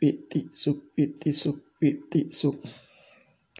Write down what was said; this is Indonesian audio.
piti suk piti suk piti suk